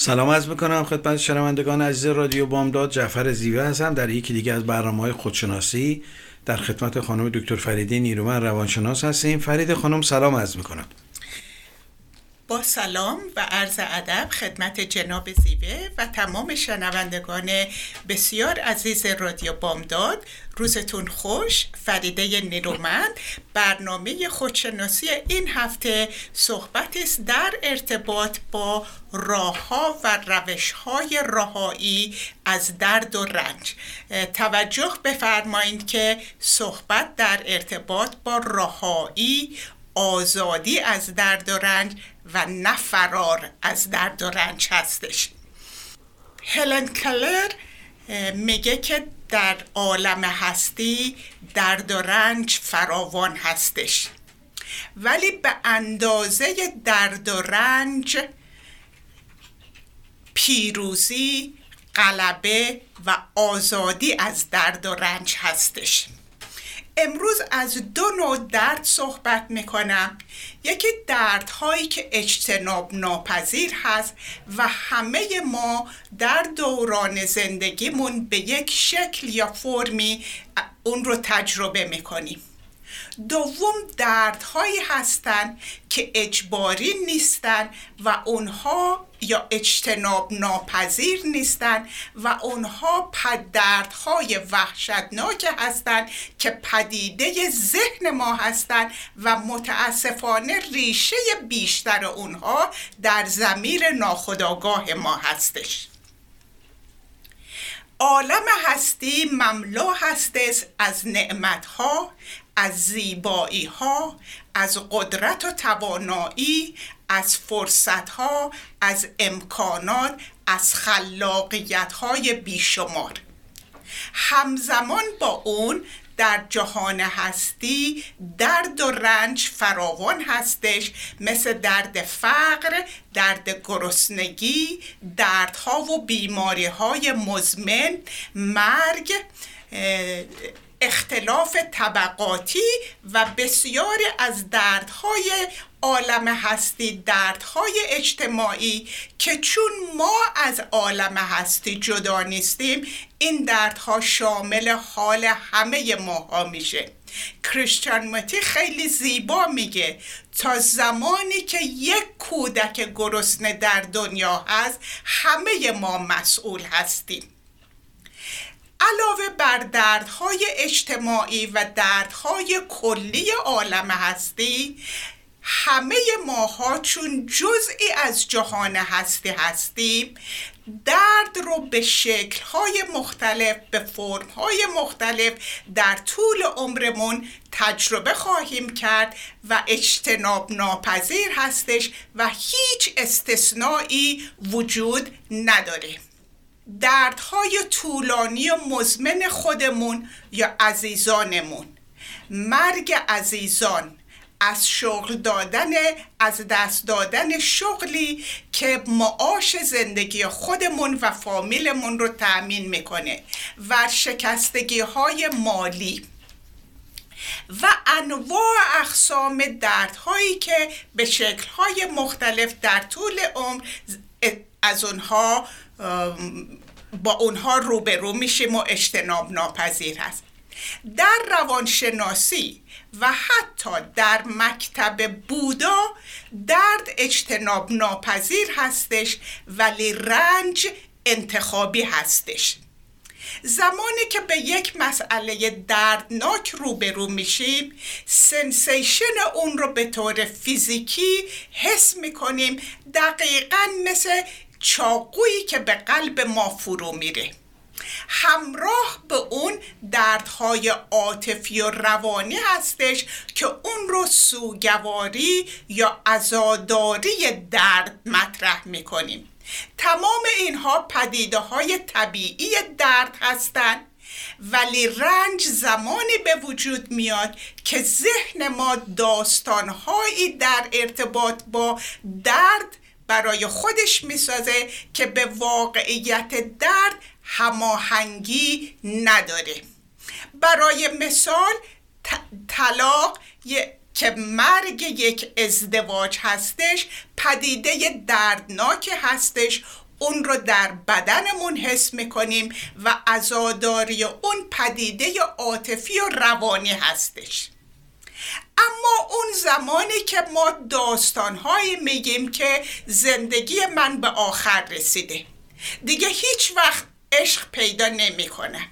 سلام از می‌کنم خدمت شنوندگان عزیز رادیو بامداد جعفر زیوه هستم در یکی دیگه از برنامه های خودشناسی. در خدمت خانم دکتر فریده نیرومن روانشناس هستیم. فرید خانم سلام از می‌کنم. با سلام و عرض ادب خدمت جناب زیوه و تمام شنوندگان بسیار عزیز رادیو بامداد. روزتون خوش فریده نیرومند برنامه خودشناسی این هفته صحبت است در ارتباط با راهها و روشهای رهایی از درد و رنج. توجه بفرمایید که صحبت در ارتباط با رهایی آزادی از درد و رنج و نه فرار از درد و رنج هستش. هلن کلر میگه که در عالم هستی درد و رنج فراوان هستش. ولی به اندازه درد و رنج پیروزی غلبه و آزادی از درد و رنج هستش. امروز از دو نوع درد صحبت می‌کنم. یکی دردهایی که اجتناب ناپذیر هست و همه ما در دوران زندگیمون به یک شکل یا فرمی اون رو تجربه می‌کنیم. دوم دردهایی هستند که اجباری نیستند و اونها یا اجتناب ناپذیر نیستند و اونها دردهای وحشتناک هستند که پدیده ذهن ما هستند و متاسفانه ریشه بیشتر اونها در زمیر ناخودآگاه ما هستش. عالم هستی مملو هستش از نعمتها از زیبایی ها از قدرت و توانایی از فرصت ها از امکانات از خلاقیت های بیشمار. همزمان با اون در جهان هستی درد و رنج فراوان هستش مثل درد فقر درد گرسنگی دردها و بیماری های مزمن مرگ اختلاف طبقاتی و بسیاری از دردهای عالم هستی دردهای اجتماعی که چون ما از عالم هستی جدا نیستیم این دردها شامل حال همه ماها میشه. کریستیان متی خیلی زیبا میگه تا زمانی که یک کودک گرسنه در دنیا هست همه ما مسئول هستیم. علاوه بر دردهای اجتماعی و دردهای کلی عالم هستی همه ماها چون جزئی از جهان هستی هستیم درد رو به شکلهای مختلف به فرمهای مختلف در طول عمرمون تجربه خواهیم کرد و اجتناب ناپذیر هستش و هیچ استثنایی وجود نداره دردهای طولانی و مزمن خودمون یا عزیزانمون. مرگ عزیزان از شغل دادن از دست دادن شغلی که معاش زندگی خودمون و فامیلمون رو تأمین می‌کنه و شکستگی های مالی. و انواع اقسام دردهایی که به شکلهای مختلف در طول عمر از اونها با اونها روبرو میشیم و اجتناب ناپذیر هست. در روانشناسی و حتی در مکتب بودا درد اجتناب ناپذیر هستش ولی رنج انتخابی هستش. زمانی که به یک مسئله دردناک روبرو میشیم سنسیشن اون رو به طور فیزیکی حس می‌کنیم دقیقا مثل چاقویی که به قلب ما فرو میره. همراه به اون دردهای عاطفی و روانی هستش که اون رو سوگواری یا ازاداری درد مطرح می‌کنیم. تمام اینها پدیده های طبیعی درد هستند ولی رنج زمانی به وجود میاد که ذهن ما داستانهایی در ارتباط با درد برای خودش می‌سازه که به واقعیت درد هماهنگی نداره. برای مثال طلاق که مرگ یک ازدواج هستش پدیده دردناک هستش. اون رو در بدنمون حس می‌کنیم و ازاداری اون پدیده عاطفی و روانی هستش. اما اون زمانی که ما داستانهایی میگیم که زندگی من به آخر رسیده. دیگه هیچ وقت عشق پیدا نمی‌کنم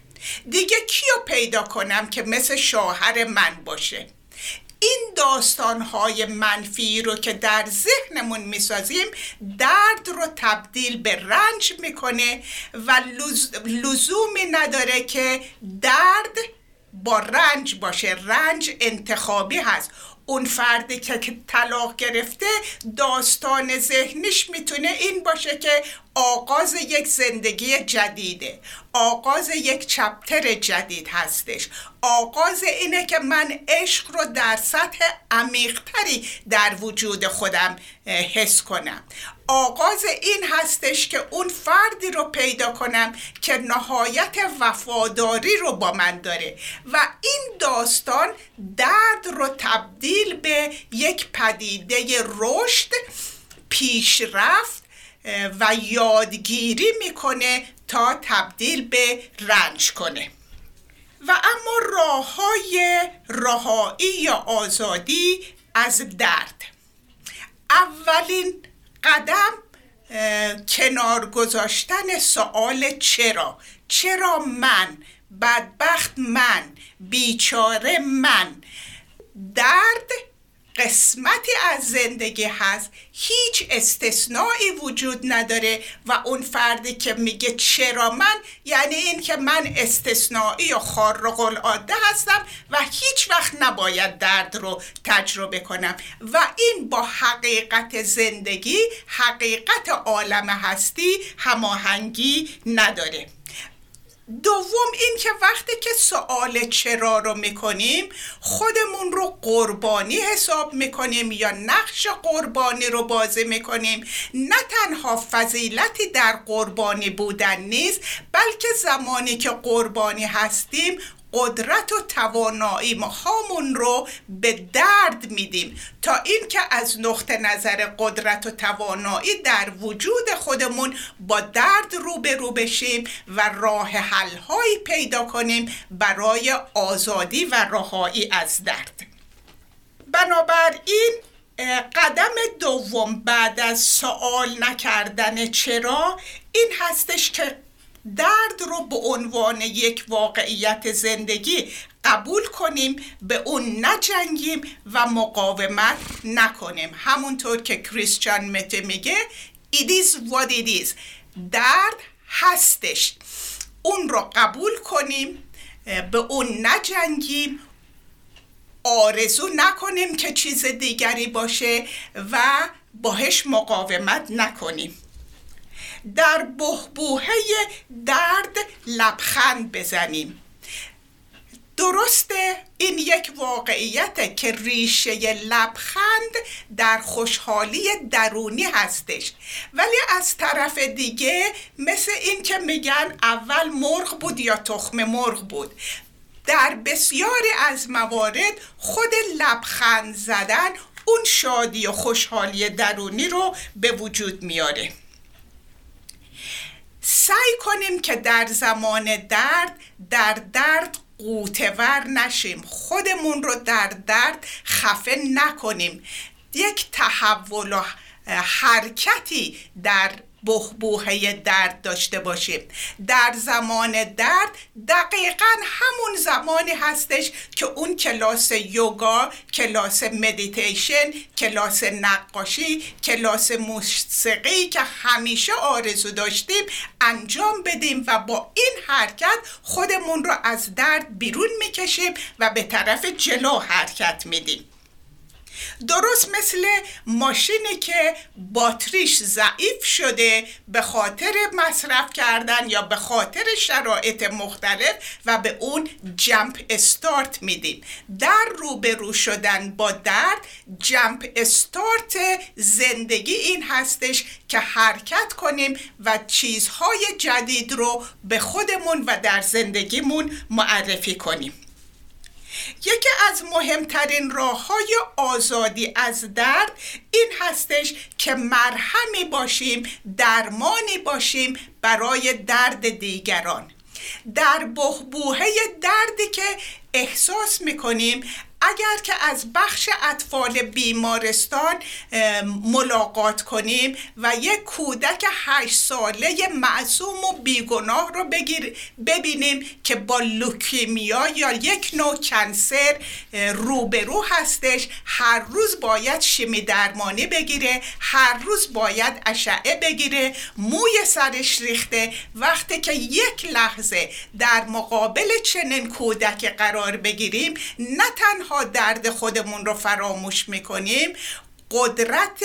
دیگه کیو پیدا کنم که مثل شوهر من باشه؟ این داستانهای منفی رو که در ذهنمون می‌سازیم درد رو تبدیل به رنج می‌کنه و لزومی نداره که درد با رنج باشه رنج انتخابی هست. اون فردی که طلاق گرفته داستان ذهنش می‌تونه این باشه که آغاز یک زندگی جدیده. آغاز یک چپتر جدید هستش. آغاز اینه که من عشق رو در سطح عمیقتری در وجود خودم حس کنم. آغاز این هستش که اون فردی رو پیدا کنم که نهایت وفاداری رو با من داره و این داستان درد رو تبدیل به یک پدیده رشد پیشرفت و یادگیری می‌کنه تا تبدیل به رنج کنه. و اما راه های رهایی یا آزادی از درد. اولین قدم کنار گذاشتن سوال چرا؟ چرا من؟ بدبخت من؟ بیچاره من؟ درد قسمتی از زندگی هست. هیچ استثنایی وجود نداره و اون فردی که میگه چرا من یعنی این که من استثنایی و خارق العاده هستم و هیچ وقت نباید درد رو تجربه کنم. و این با حقیقت زندگی حقیقت عالم هستی هماهنگی نداره. دوم این که وقتی که سوال چرا رو می‌کنیم خودمون رو قربانی حساب می‌کنیم یا نقش قربانی رو بازی می‌کنیم. نه تنها فضیلتی در قربانی بودن نیست بلکه زمانی که قربانی هستیم قدرت و توانایی هامون رو به درد میدیم. تا اینکه از نقطه نظر قدرت و توانایی در وجود خودمون با درد روبرو بشیم و راه حل هایی پیدا کنیم برای آزادی و رهایی از درد. بنابراین قدم دوم بعد از سوال نکردن چرا این هستش که درد رو به عنوان یک واقعیت زندگی قبول کنیم به اون نجنگیم و مقاومت نکنیم. همونطور که کریستیان مته میگه it is what it is. درد هستش. اون رو قبول کنیم به اون نجنگیم آرزو نکنیم که چیز دیگری باشه و باهش مقاومت نکنیم. در بهبوهه درد لبخند بزنیم. درسته این یک واقعیته که ریشه لبخند در خوشحالی درونی هستش. ولی از طرف دیگه مثل این که میگن اول مرغ بود یا تخم مرغ بود. در بسیاری از موارد خود لبخند زدن اون شادی و خوشحالی درونی رو به وجود میاره. سعی کنیم که در زمان درد در درد قوتور نشیم. خودمون رو در درد خفه نکنیم. یک تحول و حرکتی در بحبوحه درد داشته باشیم در زمان درد دقیقا همون زمانی هستش که اون کلاس یوگا کلاس مدیتیشن کلاس نقاشی کلاس موسیقی که همیشه آرزو داشتیم انجام بدیم و با این حرکت خودمون رو از درد بیرون می‌کشیم و به طرف جلو حرکت میدیم. درست مثل ماشینی که باتریش ضعیف شده به خاطر مصرف کردن یا به خاطر شرایط مختلف و به اون جمپ استارت میدیم. در روبرو شدن با درد جمپ استارت زندگی این هستش که حرکت کنیم و چیزهای جدید رو به خودمون و در زندگیمون معرفی کنیم. یکی از مهمترین راه های آزادی از درد این هستش که مرهمی باشیم درمانی باشیم برای درد دیگران. در بهبوهه دردی که احساس می‌کنیم اگر که از بخش اطفال بیمارستان ملاقات کنیم و یک کودک هشت ساله معصوم و بیگناه رو بگیر ببینیم که با leukemia یا یک نوع cancer روبرو هستش. هر روز باید شیمی درمانی بگیره هر روز باید اشعه بگیره موی سرش ریخته. وقتی که یک لحظه در مقابل چنین کودک قرار بگیریم نه تنها درد خودمون رو فراموش می‌کنیم. قدرت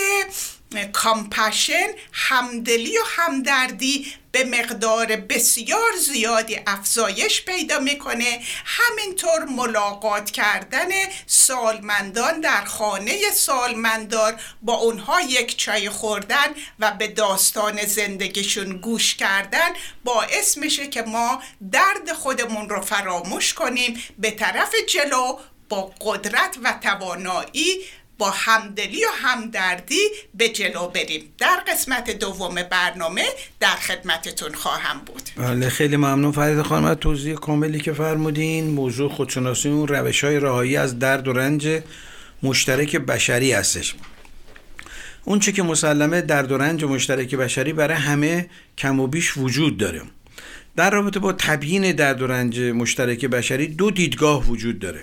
compassion همدلی و همدردی به مقدار بسیار زیادی افزایش پیدا می‌کنه. همینطور ملاقات کردن سالمندان در خانه سالمندار با اونها یک چای خوردن و به داستان زندگیشون گوش کردن باعث میشه که ما درد خودمون رو فراموش کنیم. به طرف جلو با قدرت و توانایی با همدلی و همدردی به جلو بریم. در قسمت دوم برنامه در خدمتتون خواهم بود. بله خیلی ممنون فرید خانم از توضیح کاملی که فرمودین. موضوع خودشناسی اون روش های رهایی از درد و رنج مشترک بشری هستش. اون چه که مسلمه درد و رنج مشترک بشری برای همه کم و بیش وجود داره. در رابطه با تبیین درد و رنج مشترک بشری دو دیدگاه وجود داره.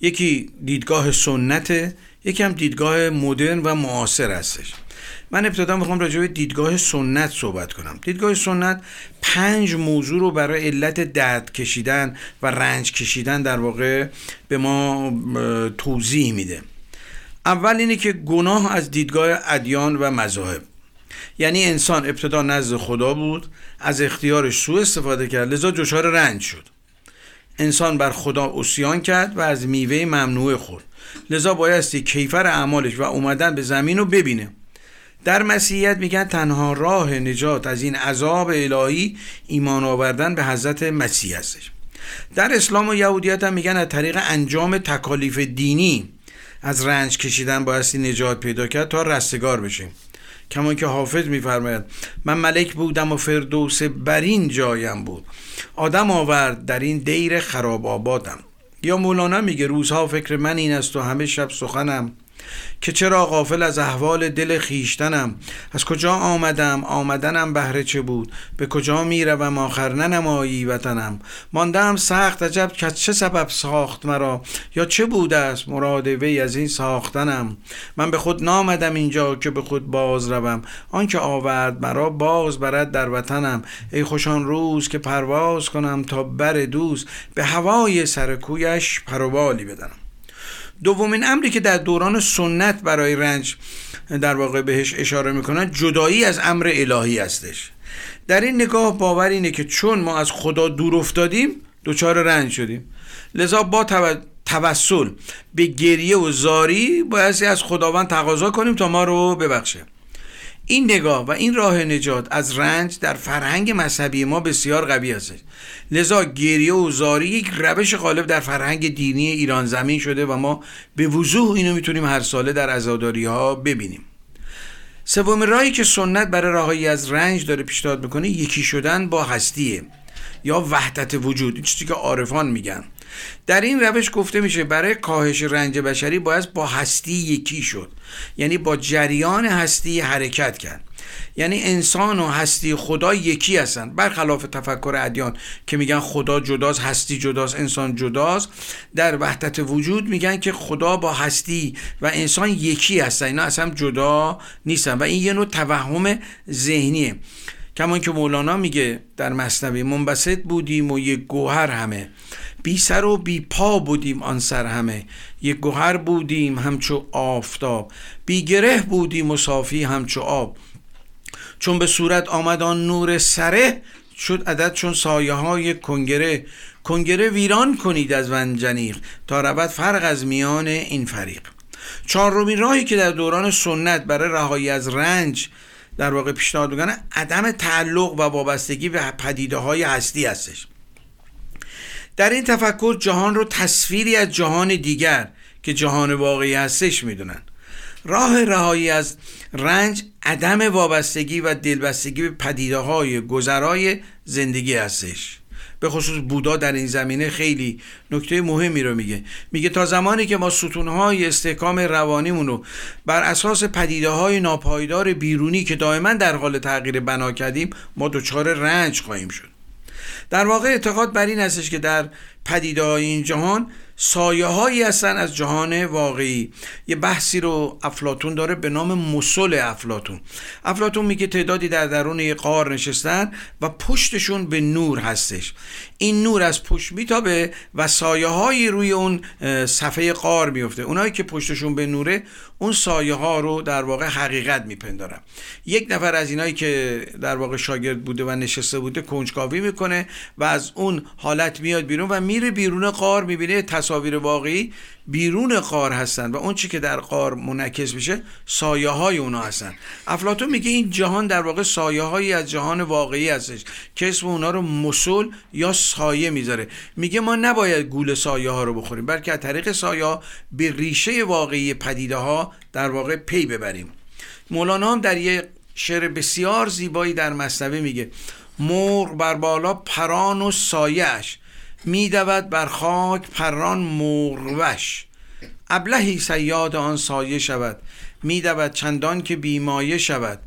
یکی دیدگاه سنت یکی هم دیدگاه مدرن و معاصر هستش. من ابتدا می‌خوام راجع به دیدگاه سنت صحبت کنم. دیدگاه سنت پنج موضوع رو برای علت درد کشیدن و رنج کشیدن در واقع به ما توضیح میده. اول اینه که گناه از دیدگاه ادیان و مذاهب. یعنی انسان ابتدا نزد خدا بود از اختیارش سوء استفاده کرد لذا دچار رنج شد. انسان بر خدا اسیان کرد و از میوه ممنوع خورد. لذا بایستی کیفر اعمالش و اومدن به زمین رو ببینه. در مسیحیت میگن تنها راه نجات از این عذاب الهی ایمان آوردن به حضرت مسیح هستش. در اسلام و یهودیت هم میگن از طریق انجام تکالیف دینی از رنج کشیدن بایستی نجات پیدا کرد تا رستگار بشیم کما که حافظ میفرماید من ملک بودم و فردوس برین جایم بود. آدم آورد در این دیر خراب آبادم. یا مولانا میگه روزها فکر من این است و همه شب سخنم. که چرا غافل از احوال دل خیشتنم از کجا آمدم؟ آمدنم بهره چه بود؟ به کجا می‌روم آخر؟ ننمایی وطنم. ماندم سخت عجب که چه سبب ساخت مرا؟ یا چه بوده است مراد وی از این ساختنم؟ من به خود نامدم اینجا که به خود باز روم. آنکه آورد مرا باز برد در وطنم. ای خوشان روز که پرواز کنم تا بر دوست. به هوای سرکویش پروبالی بدنم. دومین امری که در دوران سنت برای رنج در واقع بهش اشاره می‌کنن جدایی از امر الهی هستش. در این نگاه باور اینه که چون ما از خدا دور افتادیم دچار رنج شدیم. لذا با توسل به گریه و زاری بایستی از خداوند تقاضا کنیم تا ما رو ببخشه. این نگاه و این راه نجات از رنج در فرهنگ مذهبی ما بسیار قوی است لذا گریه و زاری یک روش غالب در فرهنگ دینی ایران زمین شده و ما به وضوح اینو می‌تونیم هر ساله در عزاداری ها ببینیم. سوم راهی که سنت برای راهی از رنج داره پیشنهاد می‌کنه یکی شدن با هستیه. یا وحدت وجود این چیزی که عارفان میگن. در این روش گفته میشه برای کاهش رنج بشری باید با هستی یکی شد. یعنی با جریان هستی حرکت کرد. یعنی انسان و هستی خدا یکی هستن. برخلاف تفکر ادیان که میگن خدا جداست هستی جداست انسان جداست در وحدت وجود میگن که خدا با هستی و انسان یکی هستن. اینا اصلا جدا نیستن. و این یه نوع توهم ذهنیه. کمان که مولانا میگه در مصنوی منبسط بودیم و یک گوهر همه. بی سر و بی پا بودیم آن سر همه. یک گوهر بودیم همچو آفتاب. بی گره بودیم و صافی همچو آب. چون به صورت آمد آن نور سره شد عدد چون سایه های کنگره. کنگره ویران کنید از ونجنیق تا رود فرق از میان این فریق. چهارمین راهی که در دوران سنت برای رهایی از رنج در واقع پیشنهاد می‌کنه عدم تعلق و وابستگی به پدیده های هستی هستش. در این تفکر جهان رو تصویری از جهان دیگر که جهان واقعی هستش می‌دونن. راه رهایی از رنج عدم وابستگی و دلبستگی به پدیده های گذرای زندگی هستش. به خصوص بودا در این زمینه خیلی نکته مهمی رو میگه. میگه تا زمانی که ما ستونهای استحکام روانیمون رو بر اساس پدیده های ناپایدار بیرونی که دائما در حال تغییر بنا کردیم ما دچار رنج خواهیم شد. در واقع اعتقاد بر این هستش که در پدیده های این جهان سایه هایی هستن از جهان واقعی. یه بحثی رو افلاتون داره به نام مسل افلاتون افلاتون میگه تعدادی در درون یه قار نشستن و پشتشون به نور هستش. این نور از پشت میتابه و سایه هایی روی اون صفحه قار میفته اونایی که پشتشون به نوره اون سایه ها رو در واقع حقیقت میپندارن. یک نفر از اینایی که در واقع شاگرد بوده و نشسته بوده کنجکاوی می‌کنه و از اون حالت میاد بیرون و میره بیرون قار می‌بینه تصاویر واقعی بیرون قار هستن و اون چی که در قار منعکس میشه سایه های اونا هستن. افلاتون میگه این جهان در واقع سایه هایی از جهان واقعی هستش که اسم اونا رو مسل یا سایه می‌ذاره. میگه ما نباید گول سایه ها رو بخوریم بلکه از طریق سایه به ریشه واقعی پدیده ها در واقع پی ببریم. مولانا هم در یه شعر بسیار زیبایی در مصنوی میگه مرغ بر بالا پران و سایش میدود بر خاک پران مرغوش ابلهی سیاد آن سایه شود. میدود چندان که بیمایه شود.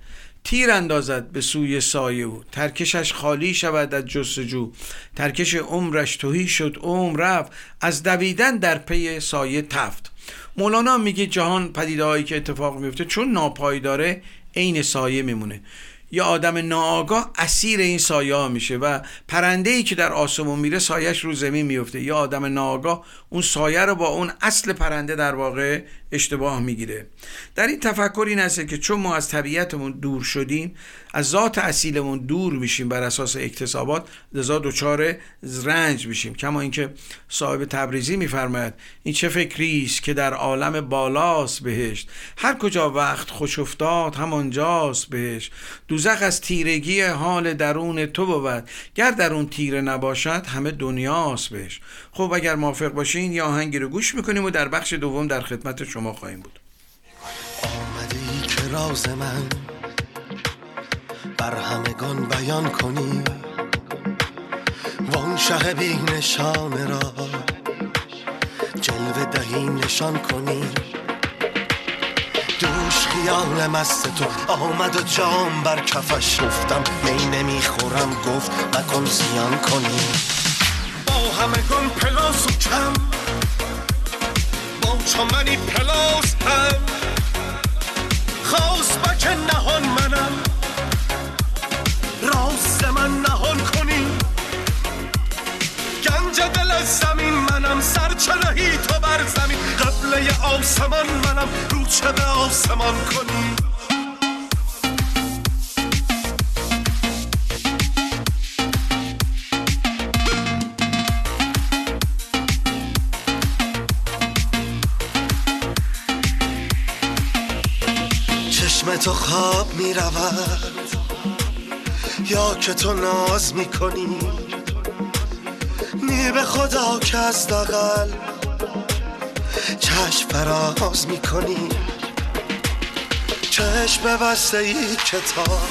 تیر اندازد به سوی سایه او. ترکشش خالی شود از جستجو. ترکش عمرش توهی شد عمر رفت. از دویدن در پی سایه تفت. مولانا میگه جهان پدیده که اتفاق میفته چون ناپایداره عین سایه میمونه. یا آدم ناآگاه اسیر این سایه ها میشه و پرنده ای که در آسمون میره سایش رو زمین میفته یا آدم ناآگاه اون سایه رو با اون اصل پرنده در واقع اشتباه می‌گیره. در این تفکر این هست که چون ما از طبیعتمون دور شدیم از ذات اصیلمون دور میشیم بر اساس اکتسابات لذا دچار رنج میشیم. کما اینکه صاحب تبریزی میفرماید این چه فکری است که در عالم بالاست بهشت؟ هر کجا وقت خوش افتاد همانجاست بهشت. دوزخ از تیرگی حال درون تو بود. گر در اون تیره نباشد همه دنیاست بهش خب اگر موافق باشین یا آهنگی رو گوش می‌کنیم و در بخش دوم در خدمت شما خواهیم بود. آمده که راز من بر همگان بیان کنی. وان شه بی نشان را جلوه دهی نشان کنی. دوش خیال مست تو. آمد و جام بر کفش گفتم می نمی‌خورم گفت نکن زیان کنی. همگان پلاس و کم. با چمنی پلاس هم. خواست بکن نهان منم. راست من نهان کنی. گنج دل زمین منم. سرچنهی تو بر زمین. قبله آسمان منم. رو چه به آسمان کنی؟ تو خواب می رود یا که تو ناز می کنی نی به خدا که از دقل چشم فراز می کنی چشم بسته ای کتاب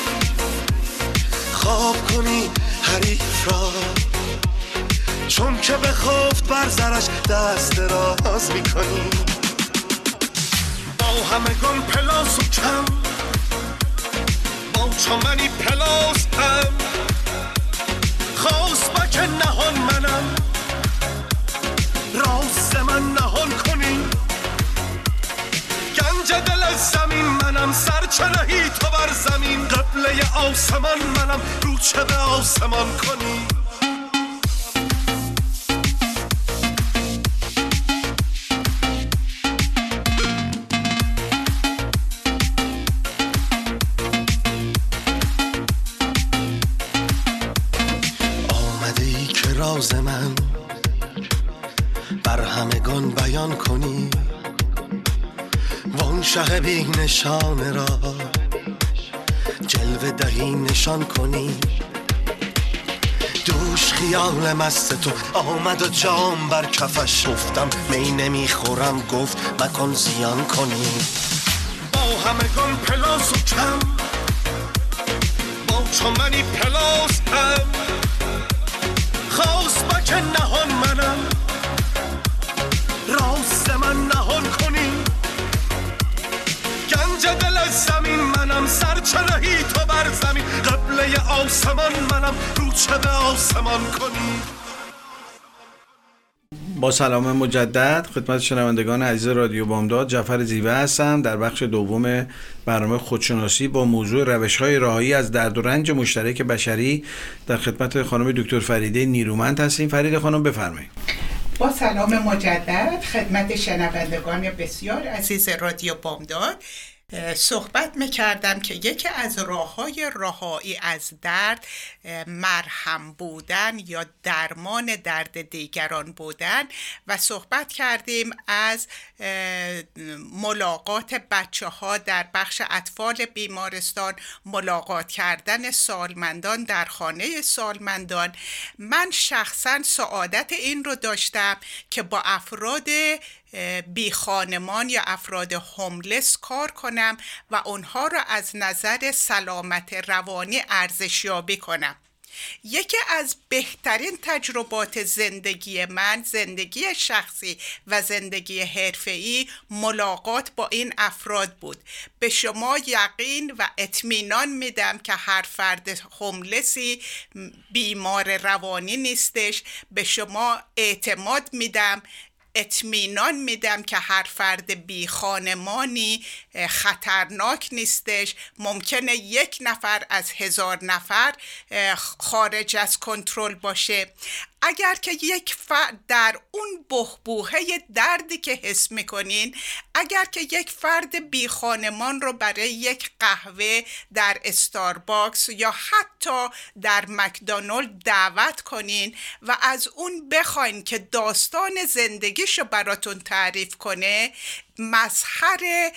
خواب کنی حریف را. چون که به خفت بر زرش دست راز می‌کنی. با همه گم پلاس و کم چمنی پلاس هم. خواست با که نهان منم. راست من نهان کنی. گنج دل زمین منم. سر تو بر زمین. قبله آسمان منم. رو چه به آسمان کنی؟ شه بی نشان را. جلوه دهی نشان کنی. دوش خیال مست تو. آمد و جام بر کفش گفتم می نمی‌خورم. گفت مکن زیان کنی. با همگان پلاس و کم. با چمنی پلاس هم. خواست با که نهان آسمان منم رو چه آسمان کنی با سلام مجدد خدمت شنوندگان عزیز رادیو بامداد جعفر زیوه هستم. در بخش دوم برنامه خودشناسی با موضوع روش های راهی از درد و رنج مشترک بشری در خدمت خانم دکتر فریده نیرومند هستیم. فرید خانم بفرمایید. با سلام مجدد خدمت شنوندگان بسیار عزیز رادیو بامداد. صحبت می‌کردم که یکی از راه های رهایی از درد مرهم بودن یا درمان درد دیگران بودن و صحبت کردیم از ملاقات بچه ها در بخش اطفال بیمارستان ملاقات کردن سالمندان در خانه سالمندان. من شخصا سعادت این رو داشتم که با افراد بی خانمان یا افراد هوملس کار کنم و اونها را از نظر سلامت روانی ارزشیابی کنم. یکی از بهترین تجربات زندگی من زندگی شخصی و زندگی حرفه‌ای ملاقات با این افراد بود. به شما یقین و اطمینان میدم که هر فرد هوملسی بیمار روانی نیستش. به شما اعتماد میدم اطمینان میدم که هر فرد بی خانمانی خطرناک نیستش. ممکنه یک نفر از هزار نفر خارج از کنترل باشه. اگر که یک فرد در اون بهبوهه دردی که حس می‌کنین اگر که یک فرد بی خانمان رو برای یک قهوه در استارباکس یا حتی در مکدونالد دعوت کنین و از اون بخواین که داستان زندگیشو براتون تعریف کنه مظهر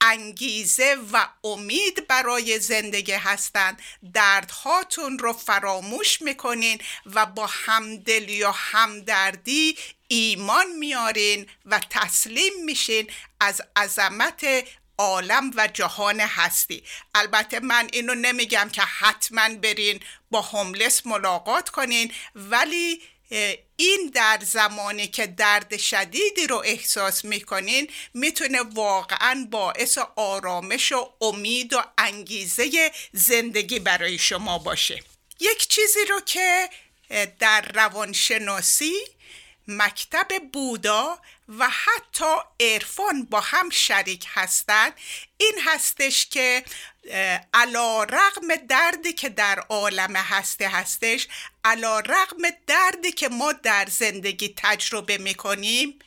انگیزه و امید برای زندگی هستند. دردهاتون رو فراموش می‌کنین و با همدلی یا همدردی ایمان میارین و تسلیم میشین از عظمت عالم و جهان هستی. البته من اینو نمیگم که حتما برین با هوملس ملاقات کنین ولی این در زمانی که درد شدیدی رو احساس می‌کنین می‌تونه واقعا باعث آرامش و امید و انگیزه زندگی برای شما باشه. یک چیزی رو که در روانشناسی مکتب بودا و حتی عرفان با هم شریک هستند. این هستش که علا رغم دردی که در عالم هسته هستش علا رغم دردی که ما در زندگی تجربه می‌کنیم.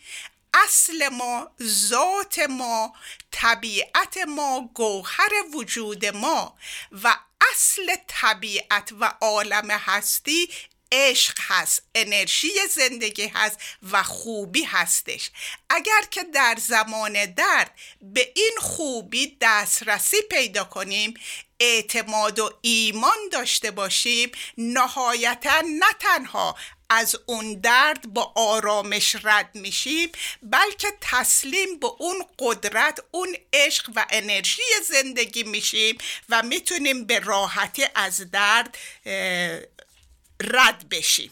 اصل ما ذات ما طبیعت ما گوهر وجود ما و اصل طبیعت و عالم هستی عشق هست انرژی زندگی هست و خوبی هستش. اگر که در زمان درد به این خوبی دسترسی پیدا کنیم اعتماد و ایمان داشته باشیم نهایتا نه تنها از اون درد با آرامش رد میشیم بلکه تسلیم به اون قدرت اون عشق و انرژی زندگی میشیم و می‌تونیم به راحتی از درد رد بشیم.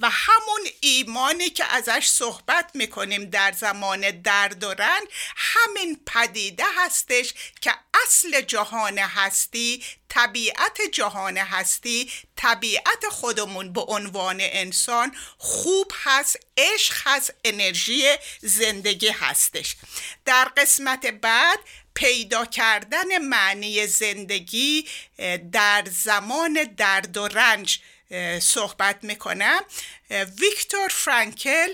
و همون ایمانی که ازش صحبت می‌کنیم در زمان درد و رنج همین پدیده هستش که اصل جهان هستی طبیعت جهان هستی طبیعت خودمون به عنوان انسان خوب هست عشق هست انرژی زندگی هستش. در قسمت بعد پیدا کردن معنی زندگی در زمان درد و رنج صحبت می‌کنم. ویکتور فرانکل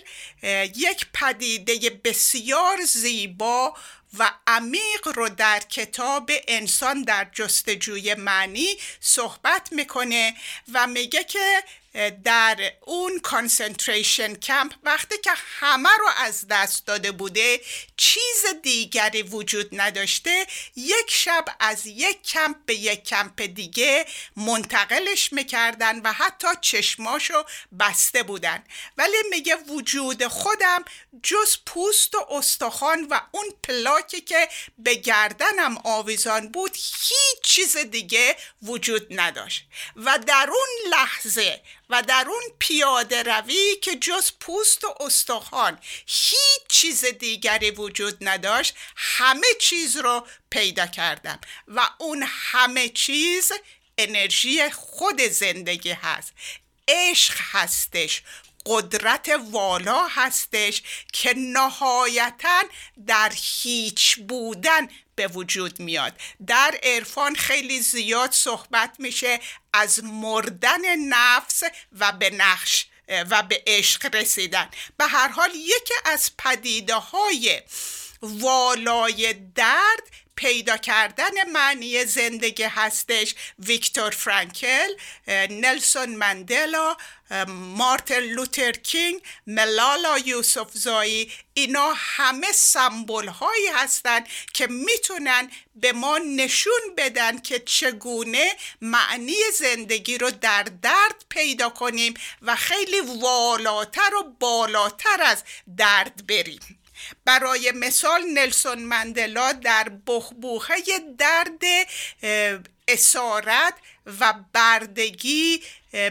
یک پدیده بسیار زیبا و عمیق رو در کتاب انسان در جستجوی معنی صحبت می‌کنه و میگه که در اون کانسنتریشن کمپ وقتی که همه رو از دست داده بوده چیز دیگری وجود نداشته. یک شب از یک کمپ به یک کمپ دیگه منتقلش می‌کردن و حتی چشماشو بسته بودن. ولی میگه وجود خودم جز پوست و استخوان و اون پلاکی که به گردنم آویزان بود هیچ چیز دیگه وجود نداشت. و در اون لحظه و در اون پیاده روی که جز پوست و استخوان هیچ چیز دیگری وجود نداشت همه چیز رو پیدا کردم و اون همه چیز انرژی خود زندگی هست. عشق هستش. قدرت والا هستش که نهایتا در هیچ بودن به وجود میاد. در عرفان خیلی زیاد صحبت میشه از مردن نفس و به نقش و به عشق رسیدن. به هر حال یکی از پدیده های والای درد پیدا کردن معنی زندگی هستش. ویکتور فرانکل نلسون مندلا مارتن لوتر کینگ ملالا یوسف زایی اینا همه سمبول هایی هستند که می‌تونن به ما نشون بدن که چگونه معنی زندگی رو در درد پیدا کنیم و خیلی والاتر و بالاتر از درد بریم. برای مثال نلسون مندلا در بخبوخه درد اسارت و بردگی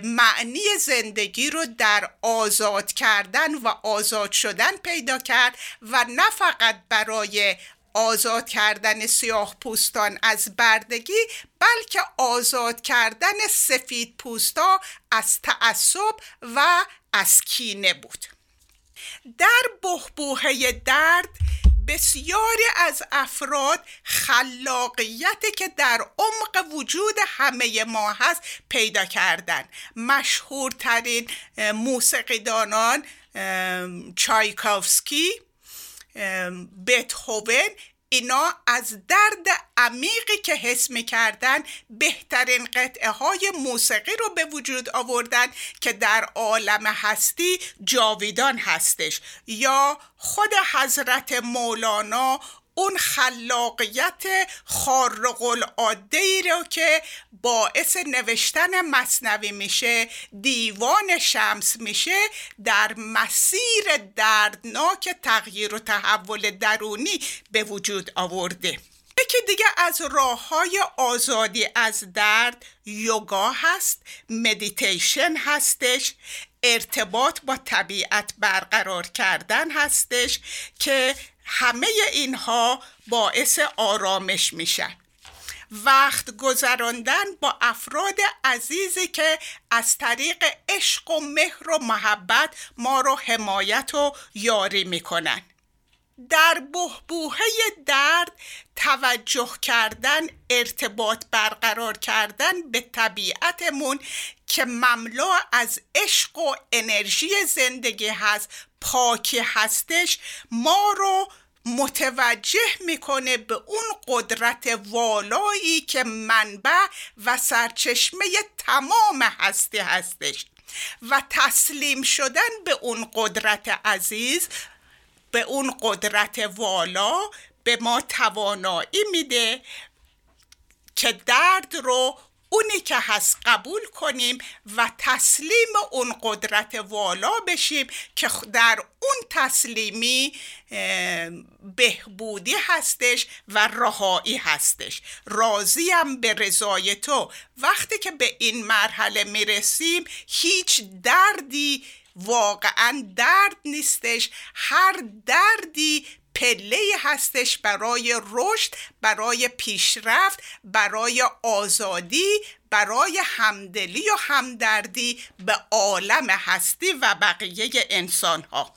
معنی زندگی رو در آزاد کردن و آزاد شدن پیدا کرد و نه فقط برای آزاد کردن سیاه پوستان از بردگی بلکه آزاد کردن سفید پوستا از تعصب و از کینه بود. در بهبوهه درد بسیاری از افراد خلاقیتی که در عمق وجود همه ما هست پیدا کردن. مشهورترین موسیقیدانان چایکوفسکی بتهوون اینا از درد عمیقی که حس می‌کردن بهترین قطعه های موسیقی رو به وجود آوردن که در عالم هستی جاویدان هستش. یا خود حضرت مولانا اون خلاقیت خارق العاده ای رو که باعث نوشتن مصنوی میشه دیوان شمس میشه در مسیر دردناک تغییر و تحول درونی به وجود آورده. یکی دیگه از راه های آزادی از درد یوگا هست مدیتیشن هستش ارتباط با طبیعت برقرار کردن هستش که همه اینها باعث آرامش میشن وقت گذراندن با افراد عزیزی که از طریق عشق و مهر و محبت ما رو حمایت و یاری می‌کنن. در بهبوهه درد توجه کردن ارتباط برقرار کردن به طبیعتمون که مملو از عشق و انرژی زندگی هست پاکی هستش ما رو متوجه می‌کنه به اون قدرت والایی که منبع و سرچشمه تمام هستی هستش. و تسلیم شدن به اون قدرت عزیز به اون قدرت والا به ما توانایی میده که درد رو اونی که هست قبول کنیم و تسلیم اون قدرت والا بشیم که در اون تسلیمی بهبودی هستش و رهایی هستش. راضیم به رضای تو. وقتی که به این مرحله می‌رسیم هیچ دردی واقعا درد نیستش. هر دردی پله هستش برای رشد برای پیشرفت برای آزادی برای همدلی و همدردی به عالم هستی و بقیه انسان ها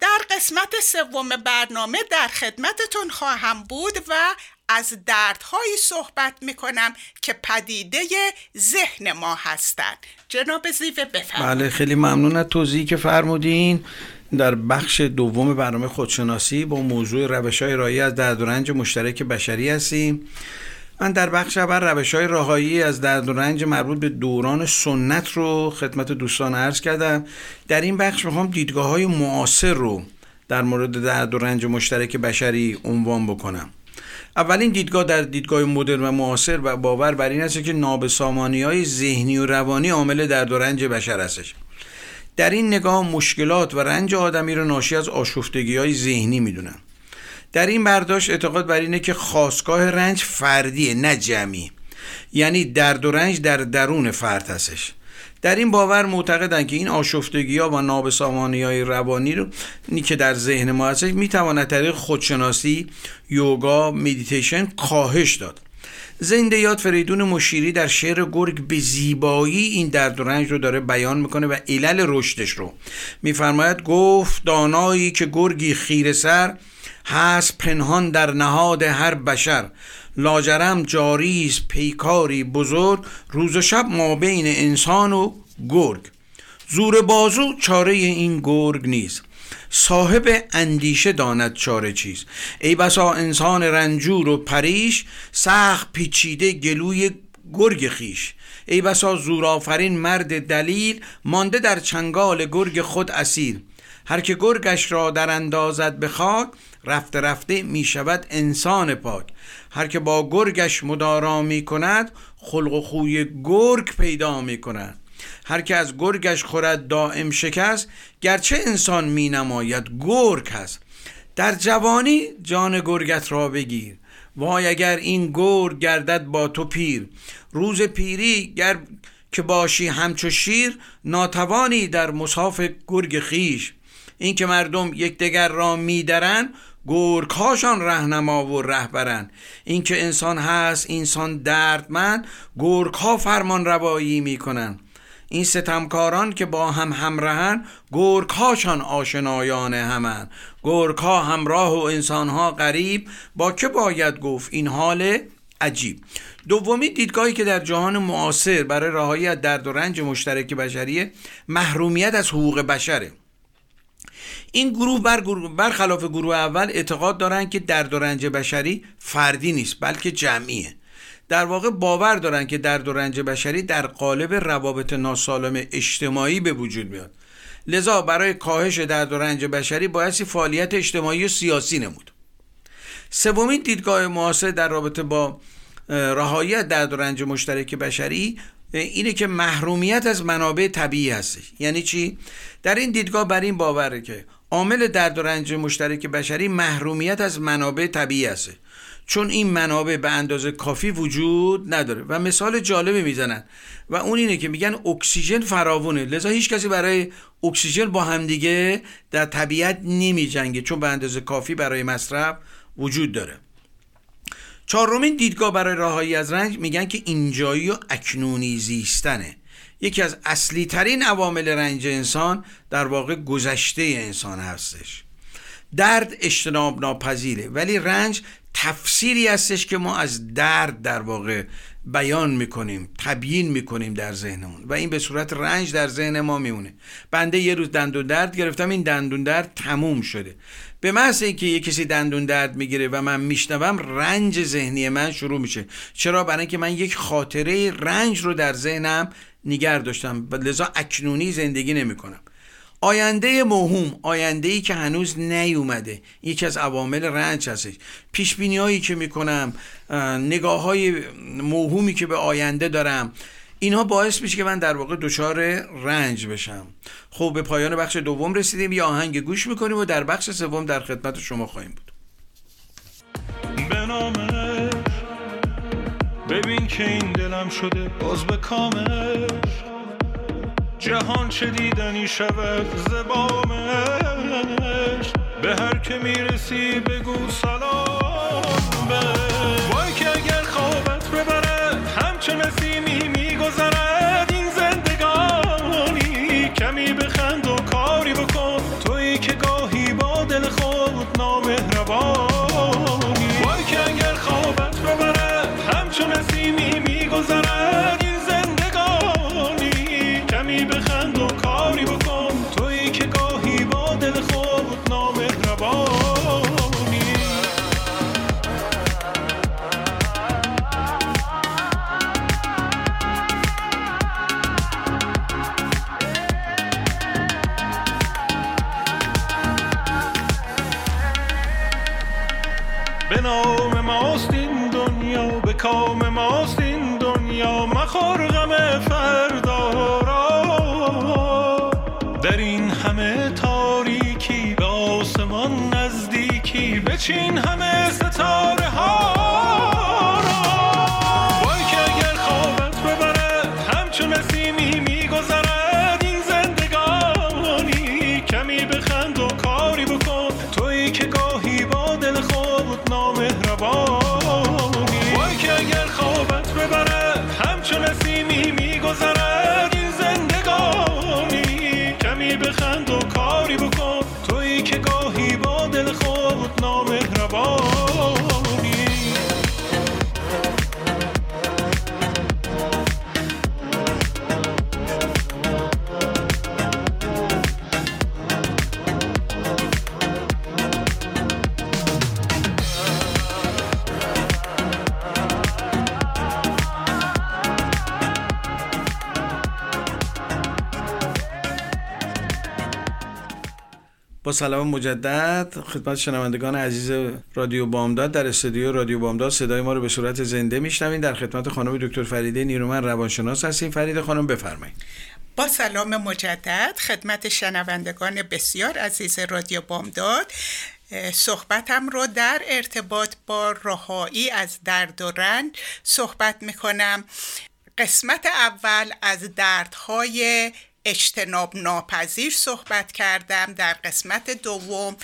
در قسمت سوم برنامه در خدمتتون خواهم بود و از دردهایی صحبت می‌کنم که پدیده ذهن ما هستند جناب زیوه بفرمایید. بله خیلی ممنون از توضیحی که فرمودین. در بخش دوم برنامه خودشناسی با موضوع روش های رایی از درد و رنج مشترک بشری هستیم. من در بخش اول روش های راهایی از درد و رنج مربوط به دوران سنت رو خدمت دوستان عرض کردم. در این بخش می‌خوام دیدگاه های معاصر رو در مورد درد و رنج مشترک بشری عنوان بکنم. اولین دیدگاه در دیدگاه مدرن و معاصر و باور بر این است که نابسامانی های ذهنی و روانی عامل درد و رنج بشر هستش. در این نگاه مشکلات و رنج آدمی رو ناشی از آشفتگی های ذهنی می‌دونن در این برداشت اعتقاد بر اینه که خواستگاه رنج فردیه نه جمعی. یعنی درد و رنج در درون فرد هستش. در این باور معتقدند که این آشفتگی ها و نابسامانی های روانی رو که در ذهن ما هستش می‌تواند طریق خودشناسی یوگا مدیتیشن کاهش داد. زنده یاد فریدون مشیری در شعر گرگ به زیبایی این درد و رنج رو داره بیان می‌کنه و علل رشدش رو میفرماید گفت دانایی که گرگی خیر سر هست پنهان در نهاد هر بشر. لاجرم جاریز پیکاری بزرگ روز و شب ما بین انسان و گرگ. زور بازو چاره این گرگ نیست. صاحب اندیشه داند چاره چیز. ای بسا انسان رنجور و پریش سخت پیچیده گلوی گرگ خیش. ای بسا زورآفرین مرد دلیل مانده در چنگال گرگ خود اسیر. هر که گرگش را در اندازد به خاک رفته رفته می شود انسان پاک. هر که با گرگش مدارا می کند خلق و خوی گرگ پیدا می کند. هر که از گرگش خورد دائم شکست گرچه انسان می نماید گرگ هست. در جوانی جان گرگت را بگیر. وای اگر این گرگ گردد با تو پیر. روز پیری گر که باشی همچو شیر ناتوانی در مصاف گرگ خیش این که مردم یکدیگر را میدرن گرگهاشان رهنما و رهبرن. این که انسان هست انسان دردمند گرگها فرمان روایی می‌کنن این ستمکاران که با هم همراهن گرگهاشان آشنایان همن. گرگها همراه و انسانها غریب با که باید گفت این حال عجیب. دومی دیدگاهی که در جهان معاصر برای رهایی از درد و رنج مشترک بشریه محرومیت از حقوق بشره. این گروه بر برخلاف گروه اول اعتقاد دارند که درد و رنج بشری فردی نیست بلکه جمعیه. در واقع باور دارند که درد و رنج بشری در قالب روابط ناسالم اجتماعی به وجود میاد. لذا برای کاهش درد و رنج بشری بایستی فعالیت اجتماعی و سیاسی نمود. سومین دیدگاه معاصر در رابطه با رهایی درد و رنج مشترک بشری اینه که محرومیت از منابع طبیعی هستش. یعنی چی؟ در این دیدگاه بر این باوره که عامل درد و رنج مشترک بشری محرومیت از منابع طبیعی است چون این منابع به اندازه کافی وجود نداره و مثال جالبی می‌زنن و اون اینه که میگن اکسیژن فراوونه. لذا هیچ کسی برای اکسیژن با همدیگه در طبیعت نمی جنگه چون به اندازه کافی برای مصرف وجود داره. چهارمین دیدگاه برای راهایی از رنج میگن که اینجایی و اکنونی زیستنه. یکی از اصلی ترین عوامل رنج انسان در واقع گذشته انسان هستش. درد اجتناب ناپذیره ولی رنج تفسیری هستش که ما از درد در واقع بیان می‌کنیم تبیین می‌کنیم در ذهنمون و این به صورت رنج در ذهن ما میمونه. بنده یه روز دندون درد گرفتم این دندون درد تموم شده. به محض اینکه یه کسی دندون درد می‌گیره و من میشنوم رنج ذهنی من شروع میشه. چرا؟ برای اینکه من یک خاطره رنج رو در ذهنم نگر داشتم. و لذا اکنونی زندگی نمی‌کنم. آینده موهوم آینده ای که هنوز نیومده. یکی از عوامل رنج هستش. پیش بینی هایی که می‌کنم نگاه های موهومی که به آینده دارم اینها باعث میشه که من در واقع دچار رنج بشم. خب به پایان بخش دوم رسیدیم یه آهنگ گوش می‌کنیم و در بخش سوم در خدمت شما خواهیم بود. ببین که این دلم شده باز به کامش. جهان چه دیدنی شود زبامش به هر که می‌رسی بگو سلام به وای که اگر خوابت ببرد همچون نسیمی میگذرد. سلام مجدد. خدمت شنوندگان عزیز رادیو بامداد. در استودیو رادیو بامداد صدای ما رو به صورت زنده میشنوین در خدمت خانم دکتر فریده نیرومن روانشناس هستیم. فرید خانم بفرمایید. با سلام مجدد. خدمت شنوندگان بسیار عزیز رادیو بامداد. صحبتم رو در ارتباط با رهایی از درد و رنج صحبت می‌کنم. قسمت اول از دردهای اجتناب ناپذیر صحبت کردم در قسمت دوم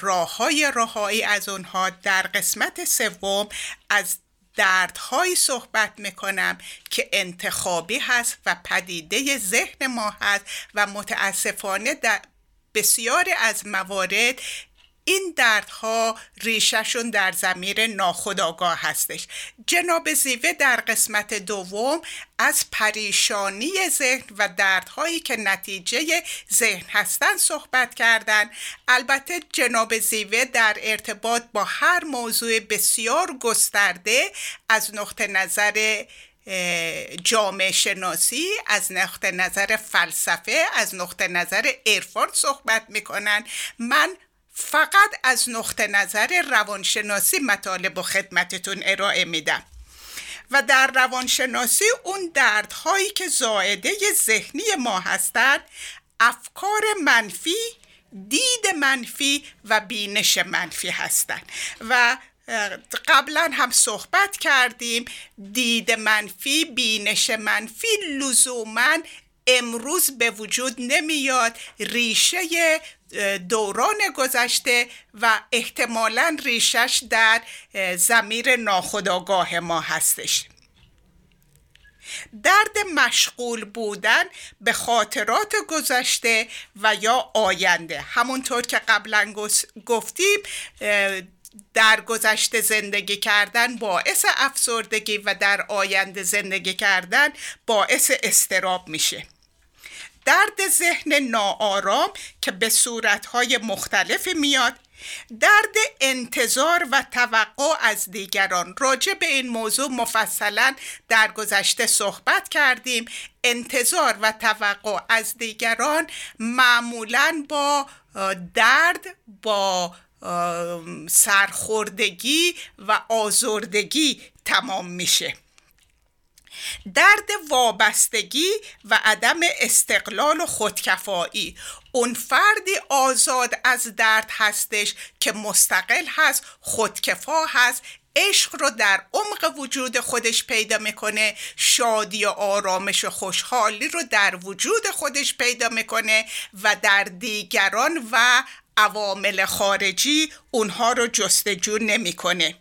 راه های رهایی از اونها در قسمت سوم از دردهایی صحبت می‌کنم که انتخابی هست و پدیده ذهن ما هست و متاسفانه در بسیاری از موارد این دردها ریشهشون در زمیر ناخودآگاه هستش. جناب زیوه در قسمت دوم از پریشانی ذهن و دردهایی که نتیجه ذهن هستن صحبت کردن. البته جناب زیوه در ارتباط با هر موضوع بسیار گسترده از نقطه نظر جامعه شناسی از نقطه نظر فلسفه از نقطه نظر عرفان صحبت می‌کنن. من فقط از نقطه نظر روانشناسی مطالب و خدمتتون ارائه میدم. و در روانشناسی اون دردهایی که زائده ذهنی ما هستند افکار منفی دید منفی و بینش منفی هستند. و قبلا هم صحبت کردیم دید منفی بینش منفی لزوما امروز به وجود نمیاد ریشه دوران گذشته و احتمالا ریشش در زمیر ناخداگاه ما هستش. درد مشغول بودن به خاطرات گذشته و یا آینده. همونطور که قبلا گفتیم در گذشته زندگی کردن باعث افسردگی و در آینده زندگی کردن باعث استراب میشه. درد ذهن ناآرام که به صورتهای مختلفی میاد درد انتظار و توقع از دیگران. راجع به این موضوع مفصلا در گذشته صحبت کردیم. انتظار و توقع از دیگران معمولا با درد با سرخوردگی و آزردگی تمام میشه. درد وابستگی و عدم استقلال و خودکفایی. اون فردی آزاد از درد هستش که مستقل هست خودکفا هست. عشق رو در عمق وجود خودش پیدا می‌کنه. شادی و آرامش و خوشحالی رو در وجود خودش پیدا می‌کنه و در دیگران و عوامل خارجی اونها رو جستجو نمی‌کنه.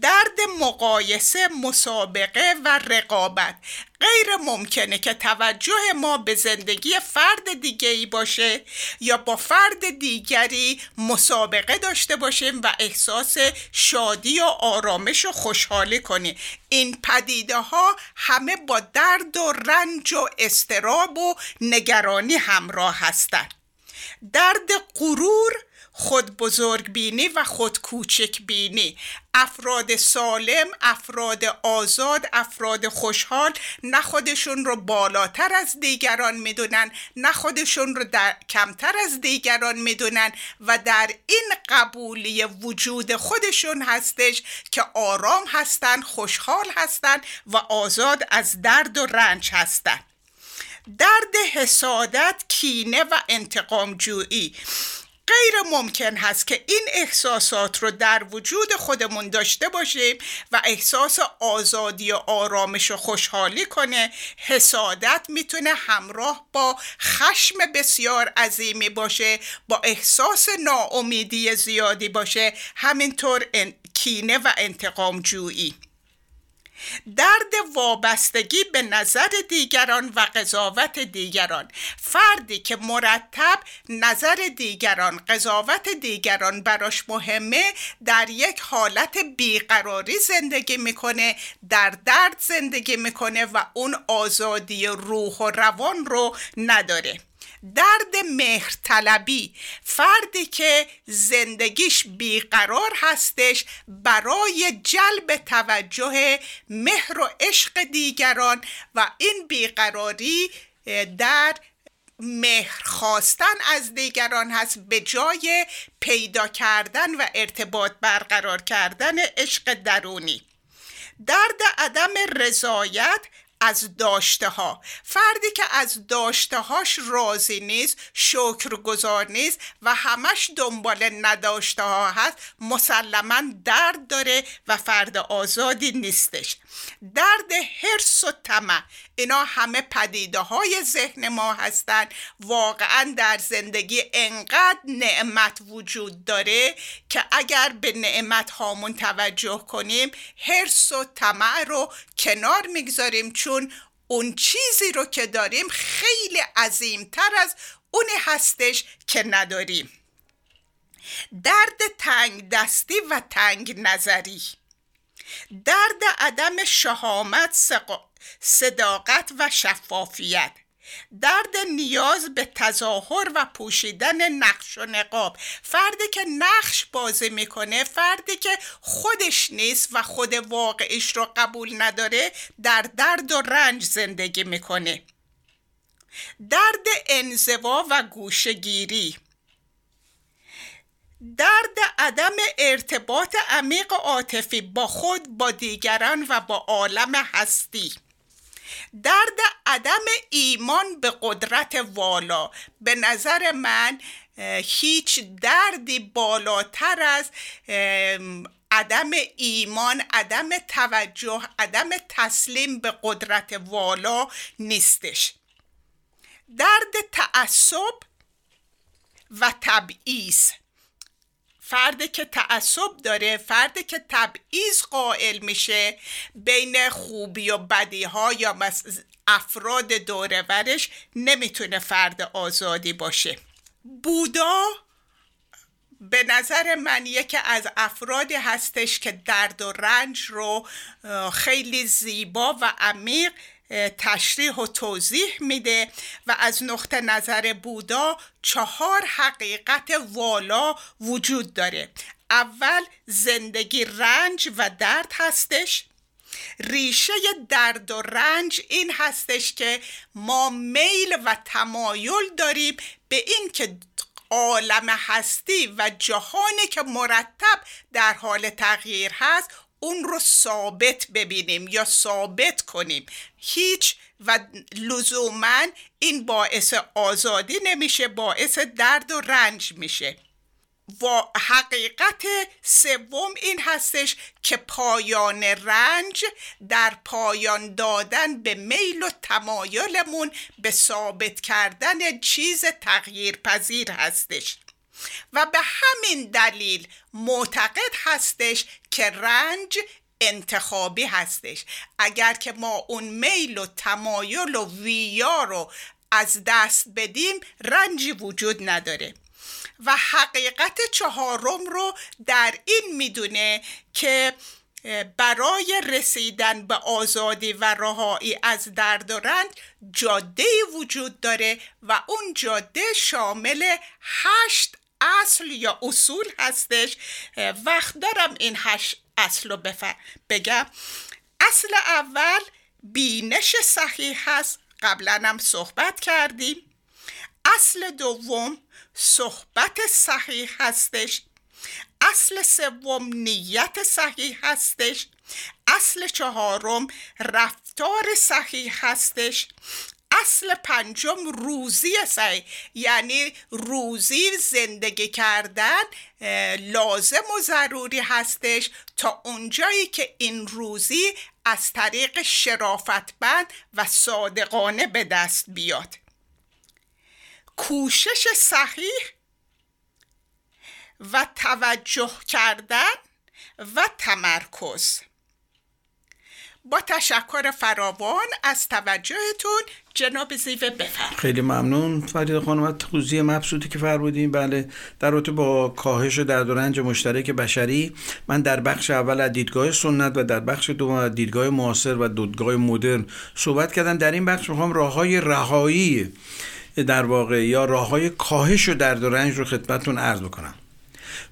درد مقایسه مسابقه و رقابت غیر ممکنه که توجه ما به زندگی فرد دیگه ای باشه یا با فرد دیگری مسابقه داشته باشیم و احساس شادی و آرامش و خوشحالی کنیم این پدیده ها همه با درد و رنج و استراب و نگرانی همراه هستند درد غرور خود بزرگ بینی و خود کوچک بینی افراد سالم افراد آزاد افراد خوشحال نه خودشون رو بالاتر از دیگران می‌دونن نه خودشون رو در کمتر از دیگران می‌دونن و در این قبولی وجود خودشون هستش که آرام هستن خوشحال هستن و آزاد از درد و رنج هستن. درد حسادت کینه و انتقام جویی. غیر ممکن هست که این احساسات رو در وجود خودمون داشته باشیم و احساس آزادی و آرامش و خوشحالی کنه. حسادت می‌تونه همراه با خشم بسیار عظیمی باشه با احساس ناامیدی زیادی باشه. همینطور کینه و انتقام جویی. درد وابستگی به نظر دیگران و قضاوت دیگران. فردی که مرتب نظر دیگران قضاوت دیگران براش مهمه در یک حالت بیقراری زندگی می‌کنه در درد زندگی می‌کنه و اون آزادی روح و روان رو نداره. درد مهرطلبی فردی که زندگیش بیقرار هستش برای جلب توجه مهر و عشق دیگران و این بیقراری در مهر خواستن از دیگران هست به جای پیدا کردن و ارتباط برقرار کردن عشق درونی. درد عدم رضایت از داشته ها فردی که از داشته هاش راضی نیست شکرگزار نیست و همش دنبال نداشته ها هست مسلما درد داره و فرد آزادی نیستش. درد حرس و طمع. اینا همه پدیده های ذهن ما هستند واقعا در زندگی انقدر نعمت وجود داره که اگر به نعمت هامون توجه کنیم حرس و طمع رو کنار می‌گذاریم. چون اون چیزی رو که داریم خیلی عظیمتر از اونی هستش که نداریم. درد تنگ دستی و تنگ نظری درد عدم شهامت صداقت و شفافیت. درد نیاز به تظاهر و پوشیدن نقش و نقاب. فردی که نقش بازی می‌کنه فردی که خودش نیست و خود واقعش رو قبول نداره در درد و رنج زندگی می‌کنه. درد انزوا و گوشگیری درد عدم ارتباط عمیق عاطفی با خود با دیگران و با عالم هستی. درد عدم ایمان به قدرت والا. به نظر من هیچ دردی بالاتر از عدم ایمان عدم توجه عدم تسلیم به قدرت والا نیستش. درد تعصب و تبعیض. فردی که تعصب داره فردی که تبعیض قائل میشه بین خوبی و بدی ها یا افراد دورورش نمی‌تونه فرد آزادی باشه. بودا به نظر من یکی از افرادی هستش که درد و رنج رو خیلی زیبا و عمیق تشریح و توضیح میده و از نقطه نظر بودا چهار حقیقت والا وجود داره. اول زندگی رنج و درد هستش. ریشه درد و رنج این هستش که ما میل و تمایل داریم به این که عالم هستی و جهانی که مرتب در حال تغییر هست اون رو ثابت ببینیم یا ثابت کنیم. هیچ و لزوما این باعث آزادی نمیشه باعث درد و رنج میشه. و حقیقت سوم این هستش که پایان رنج در پایان دادن به میل و تمایلمون به ثابت کردن چیز تغییر پذیر هستش. و به همین دلیل معتقد هستش که رنج انتخابی هستش. اگر که ما اون میل و تمایل و ویا رو از دست بدیم رنجی وجود نداره. و حقیقت چهارم رو در این می‌دونه که برای رسیدن به آزادی و رهایی از درد و رنج جاده وجود داره و اون جاده شامل هشت اصل یا اصول هستش. وقت دارم این هشت اصل رو بگم. اصل اول بینش صحیح هست. قبلا هم صحبت کردیم. اصل دوم صحبت صحیح هستش. اصل سوم نیت صحیح هستش. اصل چهارم رفتار صحیح هستش. اصل پنجم روزی صحیح یعنی روزی زندگی کردن لازم و ضروری هستش تا اونجایی که این روزی از طریق شرافتمند و صادقانه به دست بیاد. کوشش صحیح و توجه کردن و تمرکز. با تشکر فراوان از توجهتون جناب زیوه بفرم خیلی ممنون. فرید خانم از توضیح مبسوطی که فرمودین. بله در رابطه با کاهش و رنج مشترک بشری من در بخش اول از دیدگاه سنت و در بخش دوم از دیدگاه معاصر و دیدگاه مدرن صحبت کردم. در این بخش می‌خوام راه های رهایی در واقع یا راه های کاهش و درد و رنج رو خدمتتون عرض بکنم.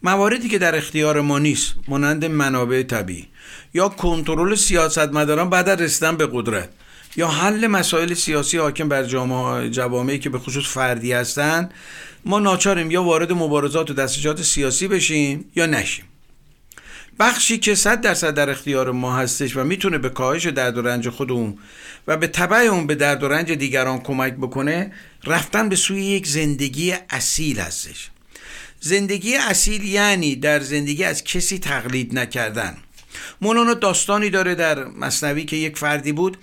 مواردی که در اختیار ما نیست مانند منابع طبیعی یا کنترل سیاستمداران بعد از رسیدن به قدرت. یا حل مسائل سیاسی حاکم بر جامعه جوامعی که به خصوص فردی هستند ما ناچاریم یا وارد مبارزات و دستجات سیاسی بشیم یا نشیم. بخشی که صد درصد در اختیار ما هستش و می‌تونه به کاهش درد و رنج خودمون و به تبع اون به درد و رنج دیگران کمک بکنه رفتن به سوی یک زندگی اصیل هستش. زندگی اصیل یعنی در زندگی از کسی تقلید نکردن. مولانا داستانی داره در مصنوی که یک فردی بود.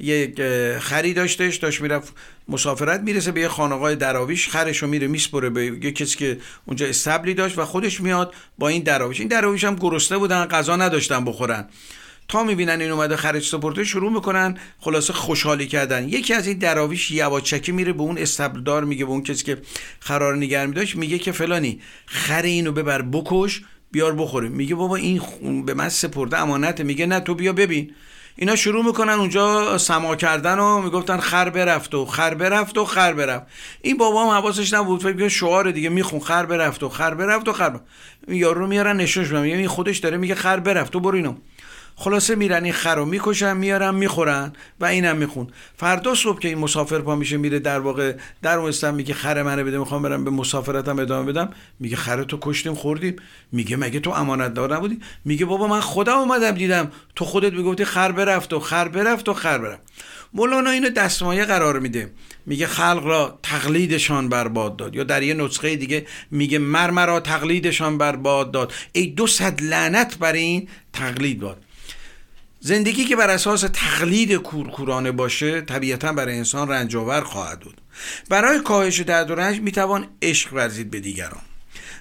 یک خری داشتش داشت می‌رفت مسافرت می‌رسه به یه خانقاه دراویش خرشو میره میسپره به یه کسی که اونجا استبلی داشت و خودش میاد با این دراویش. این دراویش هم گرسنه بودن غذا نداشتن بخورن. تا می‌بینن این اومده خرج سپرده شروع می‌کنن خلاصه خوشحالی کردن. یکی از این دراویش یواچکی میره به اون استبلدار میگه به اون کسی که خرار نگر میداشت میگه که فلانی خر اینو ببر بکش بیار بخوریم میگه بابا این به من سپرده امانته. میگه نه تو بیا ببین. اینا شروع می‌کنن اونجا سما کردن و می‌گفتن خر برفت و خر برفت و خر برفت. این بابا هم حواسش نبود فکر شعار دیگه میخون خر برفت و خر برفت و خر برفت. یارو میارن نشونش میگه این خودش داره میگه خر برفت و برو اینو. خلاصه میرن این خر رو می‌کشن میارن می‌خورن و اینم میخون. فردا صبح که این مسافر پا میشه میره در واقع در اون میگه خر منه بده می‌خوام برم به مسافرتم ادامه بدم. میگه خر تو کشتیم خوردیم. میگه مگه تو امانت دار نبودی؟ میگه بابا من خودم اومدم دیدم. تو خودت می‌گفتی خر برفت و خر برفت و خر برفت. مولانا اینو دستمایه قرار میده. میگه خلق را تقلیدشان برباد داد. یا در یه نسخه دیگه میگه مرمرا تقلیدشان برباد داد. ای دو صد لعنت بر این تقلید باد. زندگی که بر اساس تقلید کورکورانه باشه طبیعتا برای انسان رنجاور خواهد بود. برای کاهش درد و رنج می‌توان عشق ورزید به دیگران.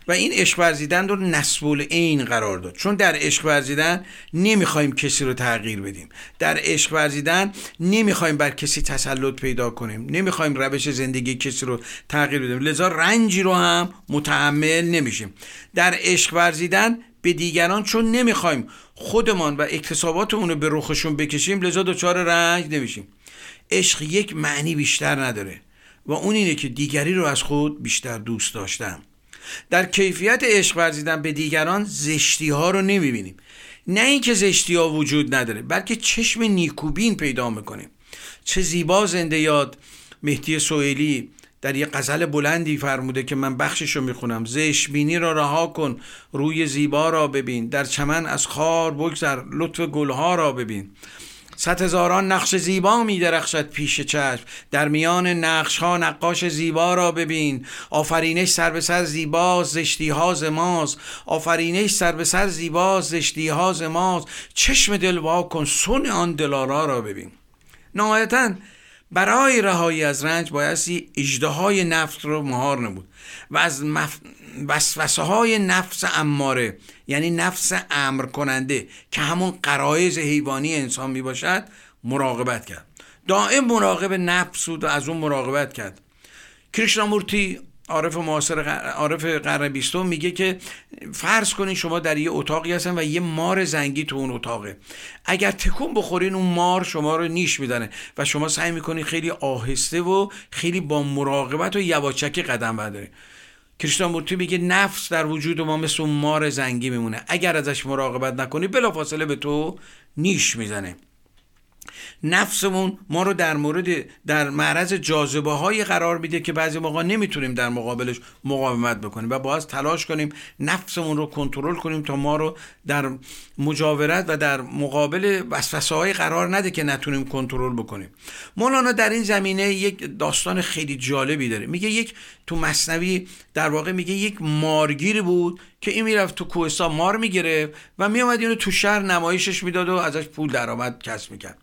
و این عشق ورزیدن رو نسبول عین قرار داد. چون در عشق ورزیدن نمی‌خوایم کسی رو تغییر بدیم. در عشق ورزیدن نمی‌خوایم بر کسی تسلط پیدا کنیم. نمی‌خوایم روش زندگی کسی رو تغییر بدیم. لذا رنجی رو هم متحمل نمیشیم. در عشق ورزیدن به دیگران چون نمی‌خوایم خودمان و اکتسابات اونو به رخشون بکشیم لذا دچار رنج نمیشیم. عشق یک معنی بیشتر نداره و اون اینه که دیگری رو از خود بیشتر دوست داشتم. در کیفیت عشق ورزیدن به دیگران زشتی ها رو نمی‌بینیم. نه اینکه زشتی ها وجود نداره بلکه چشم نیکوبین پیدا می‌کنیم چه زیبا زنده یاد مهدی سوئیلی در یه غزل بلندی فرموده که من بخشش رو می‌خونم. زشبینی را رها کن روی زیبا را ببین در چمن از خار بگذر لطف گلها را ببین. صد هزاران نقش زیبا می درخشد پیش چشم در میان نقش ها نقاش زیبا را ببین. آفرینش سر به سر زیبا زشتی ها ماست. آفرینش سر به سر زیبا زشتی ها ماست. چشم دل وا کن سن آن دلارا را ببین. نهایتا برای رهایی از رنج بایستی اجده های نفس رو مهار نبود. و از مف... وسوسه های نفس اماره یعنی نفس امر کننده که همون قرایز حیوانی انسان می باشد مراقبت کرد. دائم مراقب نفس بود و از اون مراقبت کرد. کریشنامورتی عارف معاصر عارف قرن میگه که فرض کنین شما در یه اتاقی هستن و یه مار زنگی تو اون اتاقه. اگر تکون بخورین اون مار شما رو نیش میدنه و شما سعی می‌کنین خیلی آهسته و خیلی با مراقبت و یواچکی قدم بردارین. کریشنامورتی میگه نفس در وجود ما مثل اون مار زنگی میمونه. اگر ازش مراقبت نکنی بلافاصله به تو نیش می‌زنه. نفسمون ما رو در مورد در معرض جاذبه های قرار میده که بعضی موقع نمی‌تونیم در مقابلش مقاومت بکنیم و باید تلاش کنیم نفسمون رو کنترل کنیم تا ما رو در مجاورت و در مقابل وسوسه های قرار نده که نتونیم کنترل بکنیم. مولانا در این زمینه یک داستان خیلی جالبی داره. میگه یک تو مصنوی در واقع میگه یک مارگیر بود که این می‌رفت تو کوهستان مار می‌گرفت و میامد اینو تو شهر نمایشش می‌داد و ازش پول درآمد کسب می‌کرد.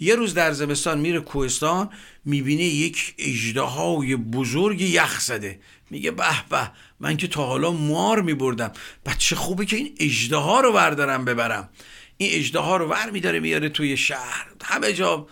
یه روز در زمستان میره کوهستان می‌بینه یک اجدهای بزرگ یخ زده. میگه به به من که تا حالا مار میبردم. بچه خوبه که این اجده رو بردارم ببرم. این اجده رو ور میداره میاره توی شهر. همه جا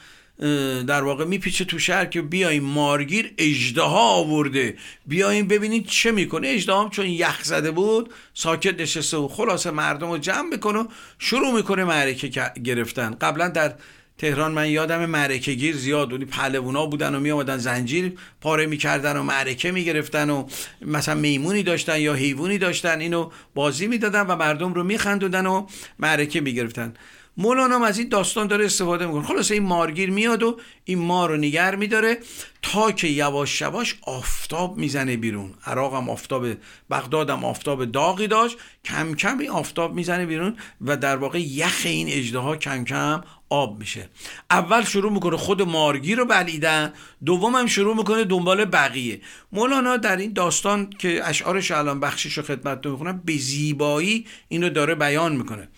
در واقع میپیچه تو شهر که بیایم مارگیر اجدها آورده. بیایم ببینید چه می‌کنه. اجدها چون یخ زده بود ساکت نشسته و خلاصه مردم رو جمع بکنه شروع می‌کنه معرکه گرفتن. قبلا در تهران من یادم معرکه گیر زیاد بودی پهلوونا بودن و می آمدن زنجیر پاره می‌کردن و معرکه می‌گرفتن و مثلا میمونی داشتن یا حیوانی داشتن. اینو بازی می‌دادن و مردم رو میخندودن و معرکه می‌گرفتن. مولانا از این داستان داره استفاده می‌کنه. خلاص این مارگیر میاد و این مار رو نگر میداره تا که یواش یواش آفتاب می‌زنه بیرون. عراق هم آفتاب بغداد هم آفتاب داغی داشت. کم کم این آفتاب می‌زنه بیرون و در واقع یخ این اجده کم کم آب میشه. اول شروع می‌کنه خود مارگی رو بلیدن دوم هم شروع می‌کنه دنبال بقیه. مولانا در این داستان که اشعارش الان بخشش رو خدمت می‌کنم به زیبایی اینو داره بیان می‌کنه.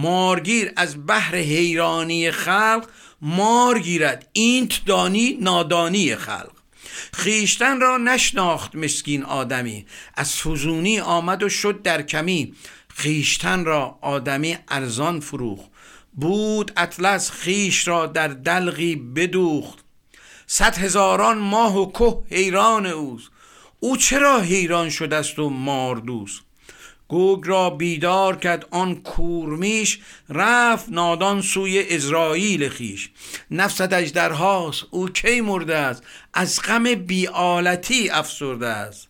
مارگیر از بحر حیرانی خلق مار گیرد اینت دانی نادانی خلق. خیشتن را نشناخت مسکین آدمی از فزونی آمد و شد در کمی. خیشتن را آدمی ارزان فروخ بود اطلس خیش را در دلغی بدوخت. صد هزاران ماه و که حیران اوست او چرا حیران شده و ماردوست گوگ را بیدار کرد آن کورمیش رفت نادان سوی ازرائیل خیش نفست اجدرهاست او کی مرده است؟ از غم بیالتی افسرده است.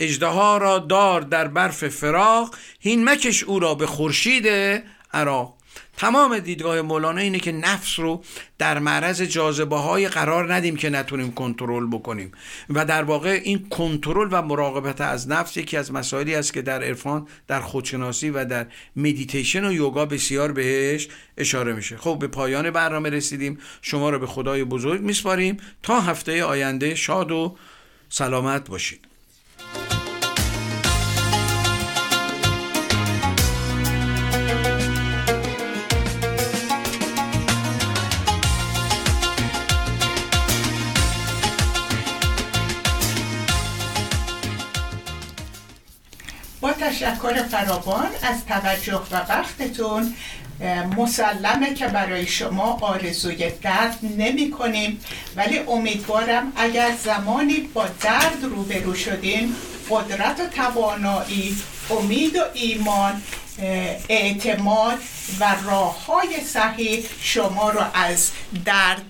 اجدها را دار در برف فراق هین مکش او را به خورشید عراق. تمام دیدگاه مولانا اینه که نفس رو در معرض جاذبه های قرار ندیم که نتونیم کنترل بکنیم. و در واقع این کنترل و مراقبت از نفس یکی از مسائلی است که در عرفان در خودشناسی و در مدیتیشن و یوگا بسیار بهش اشاره میشه. خب به پایان برنامه رسیدیم. شما رو به خدای بزرگ میسپاریم. تا هفته آینده شاد و سلامت باشید. تشکر فراوان از توجه و وقتتون. مسلمه که برای شما آرزوی درد نمی کنیم ولی امیدوارم اگر زمانی با درد روبرو شدیم قدرت و توانایی امید و ایمان اعتماد و راه های صحیح شما رو از درد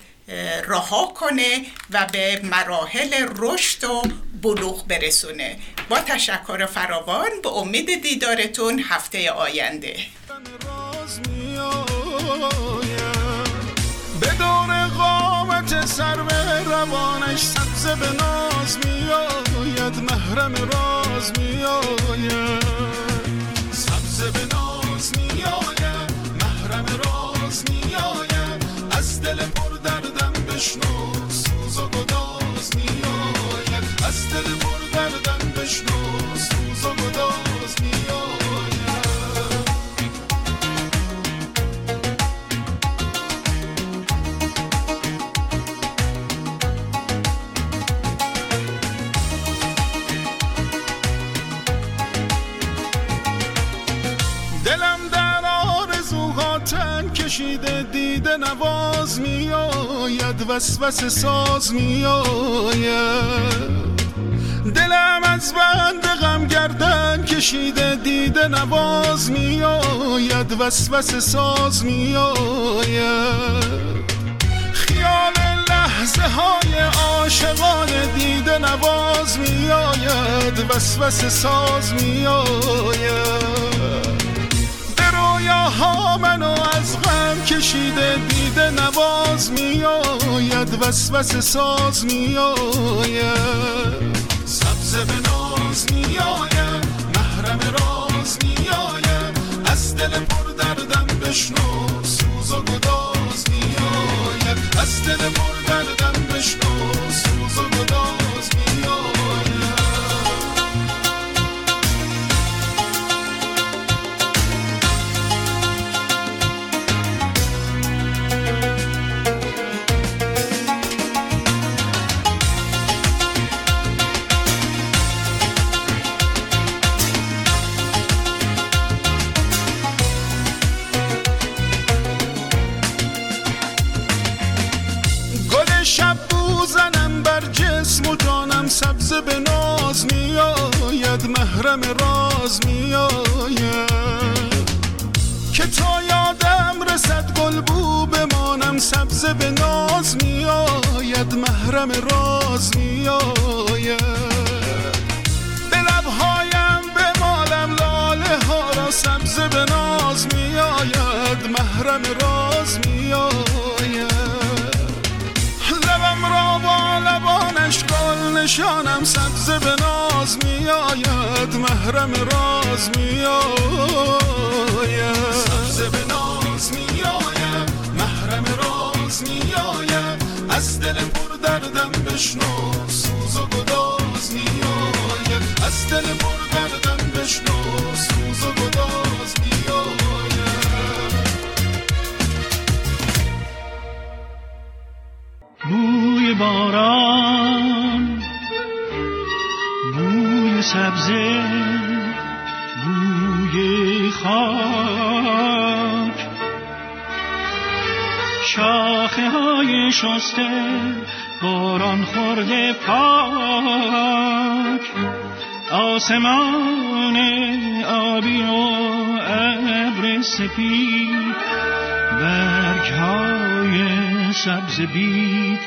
رها کنه و به مراحل رشد و بلوغ برسونه. با تشکر فراوان به امید دیدارتون هفته آینده. بدون قامت سر به روانش سبز به ناز میآید. محرم راز میآید. سبز به ناز میآید. محرم راز میآید. از بشنو سوز و گداز میآید از دل پر دردن بشنو سوز و گداز میآید دلم در آرزوها تن کشیده دیده نواز میاد. میآید وسوس ساز میآید. دلم از بند غم گردن کشیده دیده نواز میآید. وسوس ساز میآید. خیال لحظه های عاشقان دیده نواز میآید. وسوس ساز میآید. ها منو از غم کشیده دیده نواز میآید وسوس ساز میآید. سبز به ناز میآید محرم راز میآید از دل پر دردم بشنو سوز و گداز میآید. از دل پر دردم بشنو سوز و گداز سبز به ناز میآید محرم راز میآید. که تا یادم رسد گل بو بمانم سبز به ناز میآید محرم راز میآید. به لبهایم به مالم لاله ها را سبز به ناز میآید محرم راز نشانم سبز به ناز میآید محرم راز میآید. سبز به ناز میآید محرم راز میآید از دل پر دردم بشنو سوز و گداز میآید از دل پر دردم بشنو سوز و گداز بوی باران بوی سبزه بوی خاک. شاخه های شسته باران خورده پاک. آسمان آبی و ابر سپید. برگ های سبز بید.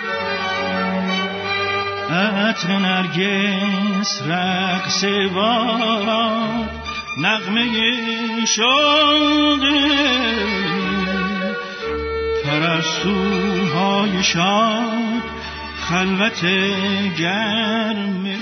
عطر نرگس رقص باد نغمه شاده پرستوهای شاد خلوت گرمه